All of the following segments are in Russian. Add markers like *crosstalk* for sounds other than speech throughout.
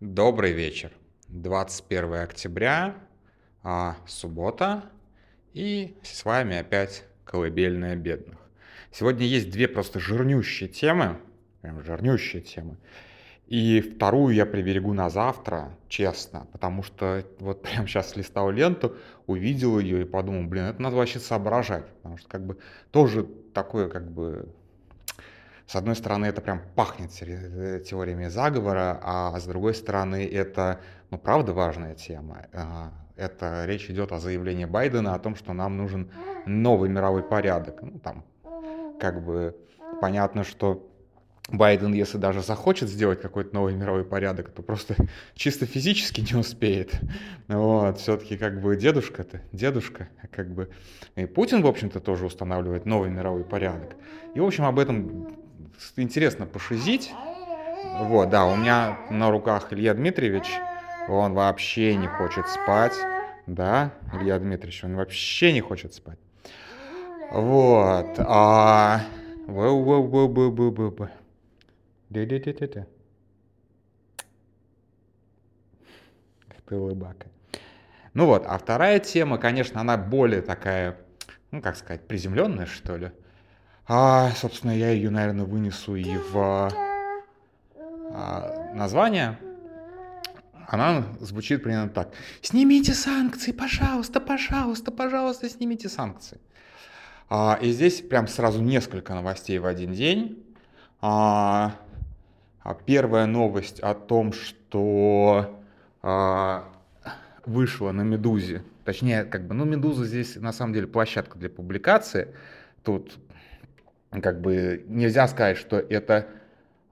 Добрый вечер. 21 октября, а, суббота, и с вами опять колыбельная бедных. Сегодня есть две просто жирнющие темы, прям жирнющие темы. И вторую я приберегу на завтра, честно, потому что вот *laughs* прямо сейчас листал ленту, увидел ее и подумал, блин, это надо вообще соображать, потому что как бы тоже такое как бы с одной стороны, это прям пахнет теориями заговора, а с другой стороны, это, ну, правда важная тема. А, это речь идет о заявлении Байдена о том, что нам нужен новый мировой порядок. Ну, там, как бы, понятно, что Байден, если даже захочет сделать какой-то новый мировой порядок, то просто *laughs* чисто физически не успеет. Вот, все-таки как бы дедушка-то, дедушка, как бы. И Путин, в общем-то, тоже устанавливает новый мировой порядок. И, в общем, об этом интересно пошизить. Вот, да, у меня на руках Илья Дмитриевич, он вообще не хочет спать. Да, Илья Дмитриевич, он вообще не хочет спать. Вот, а... Ты улыбака. Ну вот, а вторая тема, конечно, она более такая, ну, как сказать, приземленная, что ли. А, собственно, я ее, наверное, вынесу и в а, название. Она звучит примерно так. Снимите санкции, пожалуйста, пожалуйста, пожалуйста, снимите санкции. А, и здесь прям сразу несколько новостей в один день. А, а первая новость о том, что а, вышла на Медузе, точнее, как бы, ну, Медуза здесь на самом деле площадка для публикации. Тут как бы нельзя сказать, что это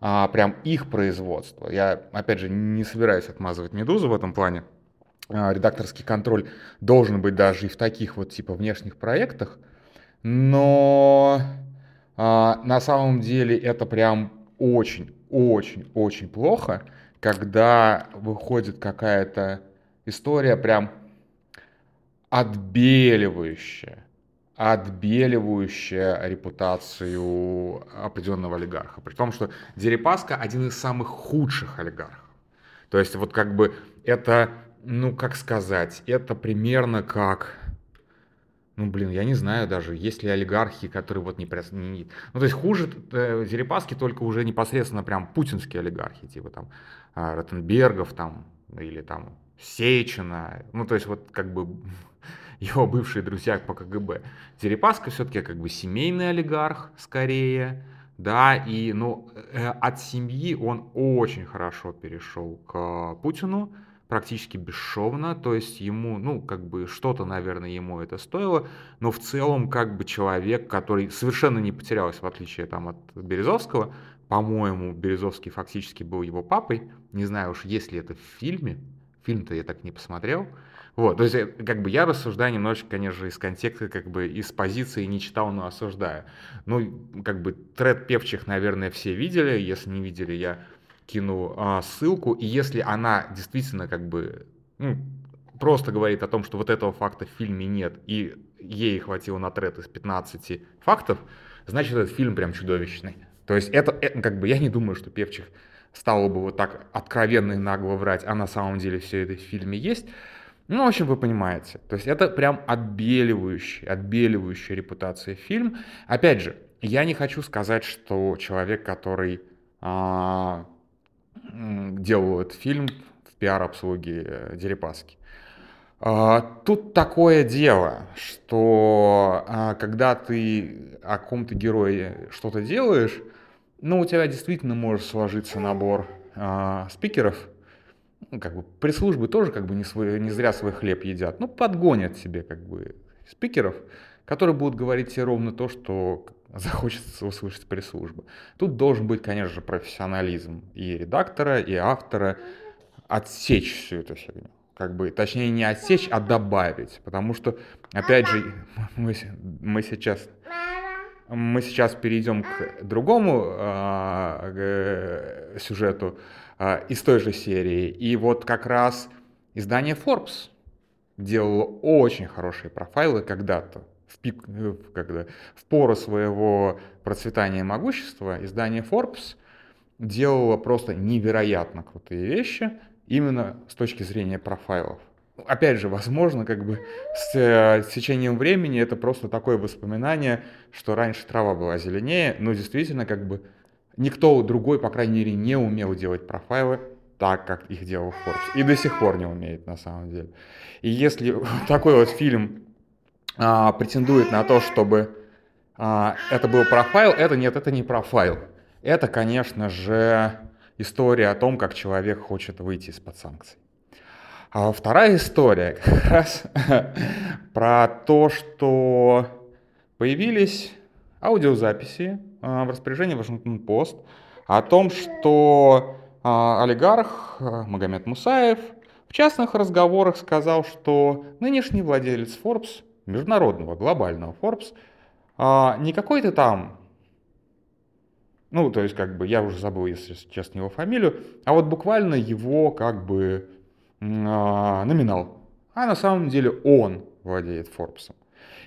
а, прям их производство. Я, опять же, не собираюсь отмазывать Медузу в этом плане. А, редакторский контроль должен быть даже и в таких вот типа внешних проектах, но а, на самом деле это прям очень-очень-очень плохо, когда выходит какая-то история прям отбеливающая отбеливающая репутацию определенного олигарха. При том, что Дерипаска один из самых худших олигархов. То есть вот как бы это, ну как сказать, это примерно как... Ну, блин, я не знаю даже, есть ли олигархи, которые вот не... не ну, то есть хуже э, Дерипаски только уже непосредственно прям путинские олигархи, типа там э, Ротенбергов там, или там Сечина. Ну, то есть вот как бы его бывшие друзья по КГБ. Дерипаска все-таки как бы семейный олигарх скорее, да, и ну, э, от семьи он очень хорошо перешел к Путину, практически бесшовно, то есть ему, ну, как бы что-то, наверное, ему это стоило, но в целом как бы человек, который совершенно не потерялся, в отличие там от Березовского, по-моему, Березовский фактически был его папой, не знаю уж, есть ли это в фильме, фильм-то я так не посмотрел, вот, то есть, э, как бы я рассуждаю немножечко, конечно, из контекста, как бы из позиции не читал, но осуждаю. Ну, как бы тред певчих, наверное, все видели. Если не видели, я кину а, ссылку. И если она действительно как бы ну, просто говорит о том, что вот этого факта в фильме нет, и ей хватило на тред из 15 фактов, значит, этот фильм прям чудовищный. То есть это, это как бы я не думаю, что певчих стало бы вот так откровенно и нагло врать, а на самом деле все это в фильме есть. Ну, в общем, вы понимаете. То есть это прям отбеливающий, отбеливающий репутация фильм. Опять же, я не хочу сказать, что человек, который а, делал этот фильм в пиар-обслуге э, Дерипаски. А, тут такое дело, что а, когда ты о ком-то герое что-то делаешь, ну, у тебя действительно может сложиться набор а, спикеров, ну, как бы пресс-службы тоже как бы не, свой, не зря свой хлеб едят, ну, подгонят себе как бы спикеров, которые будут говорить тебе ровно то, что *laughs* захочется услышать пресс-служба. Тут должен быть, конечно же, профессионализм и редактора, и автора, отсечь всю эту фигню. Как бы, точнее, не отсечь, а добавить. Потому что, опять же, *laughs* мы, мы сейчас мы сейчас перейдем к другому э, сюжету, а, из той же серии. И вот как раз издание Forbes делало очень хорошие профайлы когда-то, в, пик, э, когда, в пору своего процветания и могущества, издание Forbes делало просто невероятно крутые вещи, именно с точки зрения профайлов. Опять же, возможно, как бы с, э, с течением времени это просто такое воспоминание, что раньше трава была зеленее, но действительно как бы никто другой, по крайней мере, не умел делать профайлы так, как их делал Forbes. И до сих пор не умеет, на самом деле. И если *laughs* такой вот фильм а, претендует на то, чтобы а, это был профайл, это нет, это не профайл. Это, конечно же, история о том, как человек хочет выйти из-под санкций. А вторая история *laughs* как раз *laughs* про то, что появились аудиозаписи а, в распоряжении Вашингтон-Пост о том, что а, олигарх а, Магомед Мусаев в частных разговорах сказал, что нынешний владелец Forbes, международного глобального Forbes, не какой-то там, ну, то есть, как бы, я уже забыл, если честно, его фамилию, а вот буквально его, как бы, номинал. А на самом деле он владеет Forbes.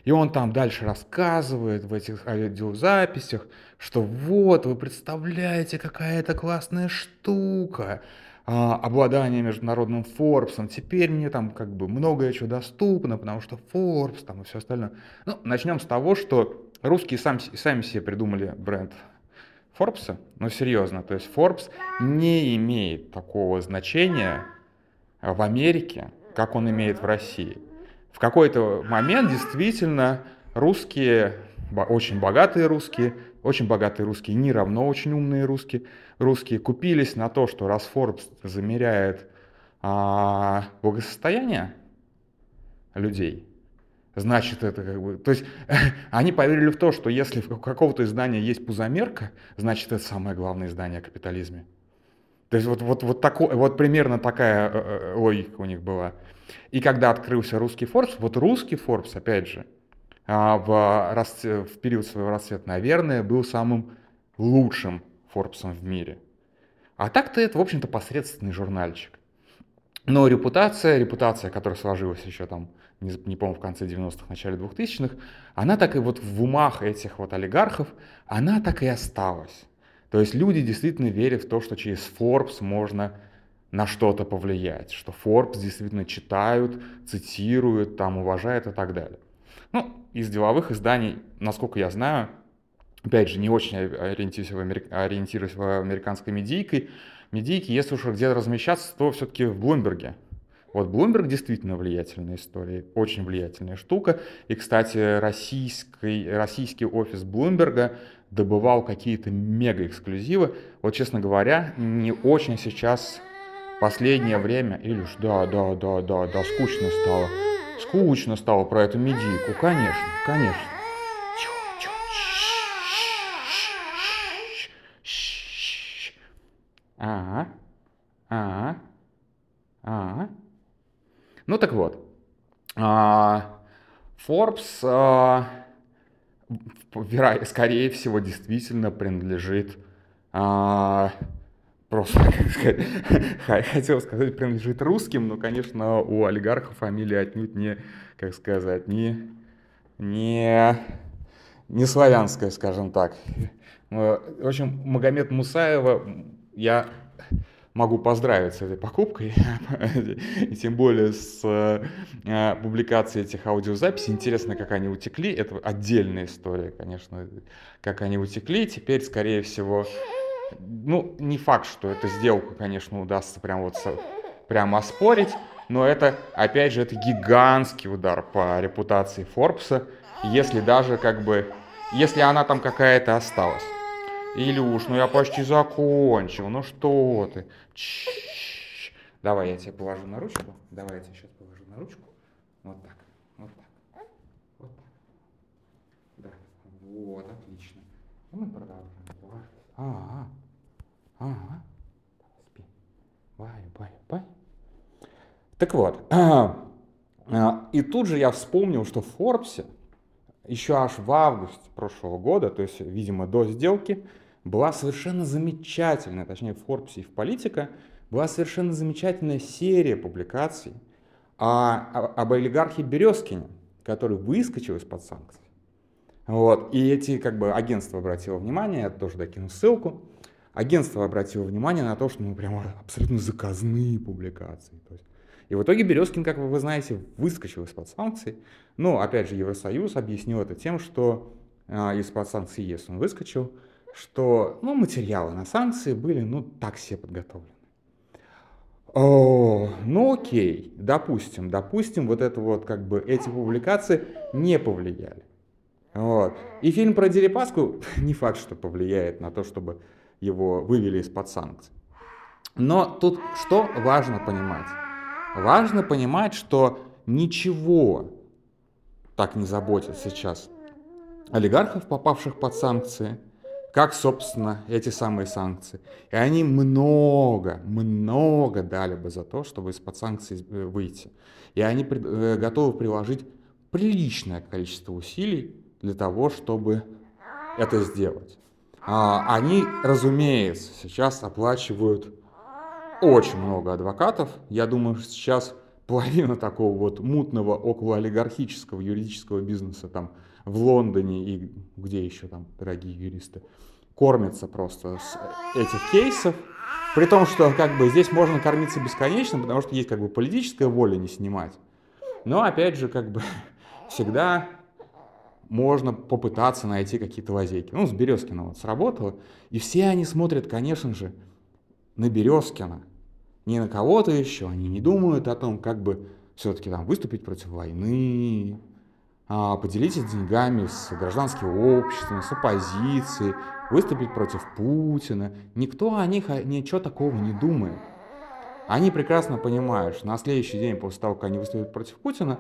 И он там дальше рассказывает в этих аудиозаписях, что вот, вы представляете, какая это классная штука, а, обладание международным Форбсом, теперь мне там как бы многое чего доступно, потому что Forbes там и все остальное. Ну, начнем с того, что русские сами, сами себе придумали бренд Форбса, ну серьезно, то есть Forbes не имеет такого значения в Америке, как он имеет в России в какой-то момент действительно русские, очень богатые русские, очень богатые русские, не равно очень умные русские, русские купились на то, что раз Forbes замеряет а, благосостояние людей, значит это как бы... То есть *laughs* они поверили в то, что если у какого-то издания есть пузомерка, значит это самое главное издание о капитализме. То есть вот, вот, вот, такой, вот примерно такая э, э, логика у них была. И когда открылся русский Forbes, вот русский Forbes, опять же, а, в, в период своего расцвета, наверное, был самым лучшим Форбсом в мире. А так-то это, в общем-то, посредственный журнальчик. Но репутация, репутация, которая сложилась еще там, не, не помню, в конце 90-х, начале 2000-х, она так и вот в умах этих вот олигархов, она так и осталась. То есть люди действительно верят в то, что через Forbes можно на что-то повлиять, что Forbes действительно читают, цитируют, там уважают и так далее. Ну, из деловых изданий, насколько я знаю, опять же, не очень ориентируюсь в, америк... ориентируюсь в американской медийке, медийке, если уж где-то размещаться, то все-таки в Блумберге. Вот Bloomberg действительно влиятельная история, очень влиятельная штука. И, кстати, российский, российский офис Блумберга добывал какие-то мега-эксклюзивы. Вот, честно говоря, не очень сейчас последнее время, Илюш, да, да, да, да, да, скучно стало. Скучно стало про эту медийку, конечно, конечно. Ага, ага, ага. Ну так вот, а, Forbes, а, скорее всего, действительно принадлежит а, просто, *laughs* как сказать, *laughs* хотел сказать, принадлежит русским, но, конечно, у олигархов фамилия отнюдь не, как сказать, не, не, не славянская, скажем так. В общем, Магомед Мусаева я могу поздравить с этой покупкой, *laughs* и тем более с э, публикацией этих аудиозаписей. Интересно, как они утекли. Это отдельная история, конечно, как они утекли. Теперь, скорее всего, ну, не факт, что эту сделку, конечно, удастся прям вот прямо оспорить, но это, опять же, это гигантский удар по репутации Форбса, если даже как бы, если она там какая-то осталась. Илюш, ну я почти закончил, ну что ты? Ч -ч -ч. Давай я тебе положу на ручку, давай я тебе сейчас положу на ручку, вот так, вот так, вот так, да, вот, отлично. И мы продолжаем. Ага. Ага. Спи. Бай, бай, бай. Так вот. *clears throat* А, и тут же я вспомнил, что в Форбсе еще аж в августе прошлого года, то есть, видимо, до сделки, была совершенно замечательная, точнее, в Форбсе и в Политика, была совершенно замечательная серия публикаций о, об олигархе Березкине, который выскочил из-под санкций. Вот. И эти как бы агентства обратило внимание, я тоже докину ссылку. агентство обратило внимание на то, что ну прямо абсолютно заказные публикации. То есть, и в итоге Березкин, как вы знаете, выскочил из-под санкций. Но, опять же, Евросоюз объяснил это тем, что э, из-под санкций ЕС он выскочил, что ну, материалы на санкции были ну так себе подготовлены. О, ну окей, допустим, допустим, вот это вот как бы эти публикации не повлияли. Вот. И фильм про Дерипаску *laughs* не факт, что повлияет на то, чтобы его вывели из-под санкций. Но тут что важно понимать? Важно понимать, что ничего так не заботит сейчас олигархов, попавших под санкции, как, собственно, эти самые санкции. И они много, много дали бы за то, чтобы из-под санкций э, выйти. И они э, готовы приложить приличное количество усилий для того, чтобы это сделать. А они, разумеется, сейчас оплачивают очень много адвокатов. Я думаю, что сейчас половина такого вот мутного около олигархического юридического бизнеса там в Лондоне и где еще там дорогие юристы, кормятся просто с этих кейсов. При том, что как бы здесь можно кормиться бесконечно, потому что есть как бы политическая воля не снимать. Но опять же, как бы *laughs* всегда можно попытаться найти какие-то лазейки. Ну, с Березкина вот сработало. И все они смотрят, конечно же, на Березкина. Не на кого-то еще. Они не думают о том, как бы все-таки там выступить против войны, поделитесь деньгами с гражданским обществом, с оппозицией, выступить против Путина. Никто о них ничего такого не думает. Они прекрасно понимают, что на следующий день после того, как они выступят против Путина,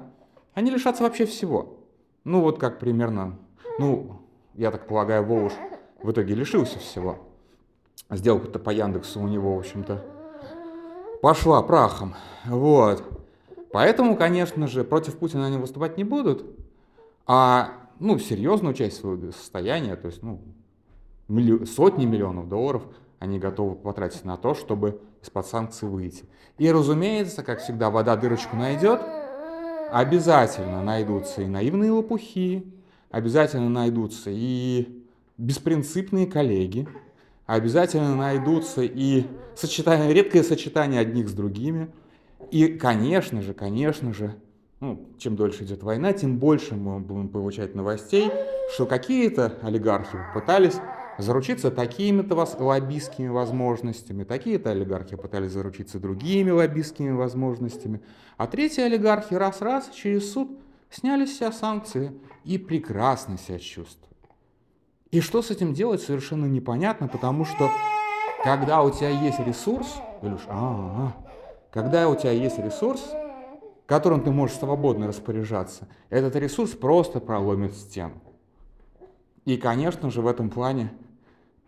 они лишатся вообще всего. Ну вот как примерно, ну, я так полагаю, Волош в итоге лишился всего. Сделка-то по Яндексу у него, в общем-то, пошла прахом. Вот. Поэтому, конечно же, против Путина они выступать не будут. А, ну, серьезную часть своего состояния, то есть, ну, милли... сотни миллионов долларов они готовы потратить на то, чтобы из-под санкций выйти. И, разумеется, как всегда, вода дырочку найдет, обязательно найдутся и наивные лопухи, обязательно найдутся и беспринципные коллеги, обязательно найдутся и сочетания, редкое сочетание одних с другими. И, конечно же, конечно же, ну, чем дольше идет война, тем больше мы будем получать новостей, что какие-то олигархи пытались заручиться такими-то лоббистскими возможностями, такие-то олигархи пытались заручиться другими лоббистскими возможностями, а третьи олигархи раз-раз через суд сняли с себя санкции и прекрасно себя чувствуют. И что с этим делать, совершенно непонятно, потому что когда у тебя есть ресурс, Илюш, а, -а, -а, когда у тебя есть ресурс, которым ты можешь свободно распоряжаться, этот ресурс просто проломит стену. И, конечно же, в этом плане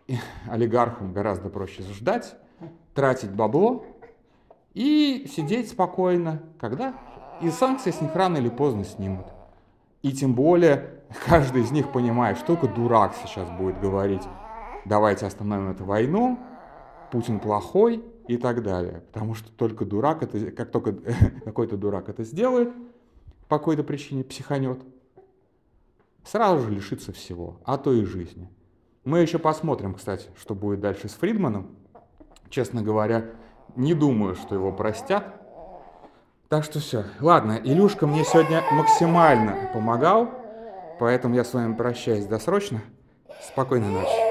*laughs* олигархам гораздо проще ждать, тратить бабло и сидеть спокойно, когда и санкции с них рано или поздно снимут. И тем более *laughs* каждый из них понимает, что только дурак сейчас будет говорить, давайте остановим эту войну, Путин плохой, и так далее. Потому что только дурак, это, как только *laughs* какой-то дурак это сделает, по какой-то причине психанет, сразу же лишится всего, а то и жизни. Мы еще посмотрим, кстати, что будет дальше с Фридманом. Честно говоря, не думаю, что его простят. Так что все. Ладно, Илюшка мне сегодня максимально помогал, поэтому я с вами прощаюсь досрочно. Спокойной ночи.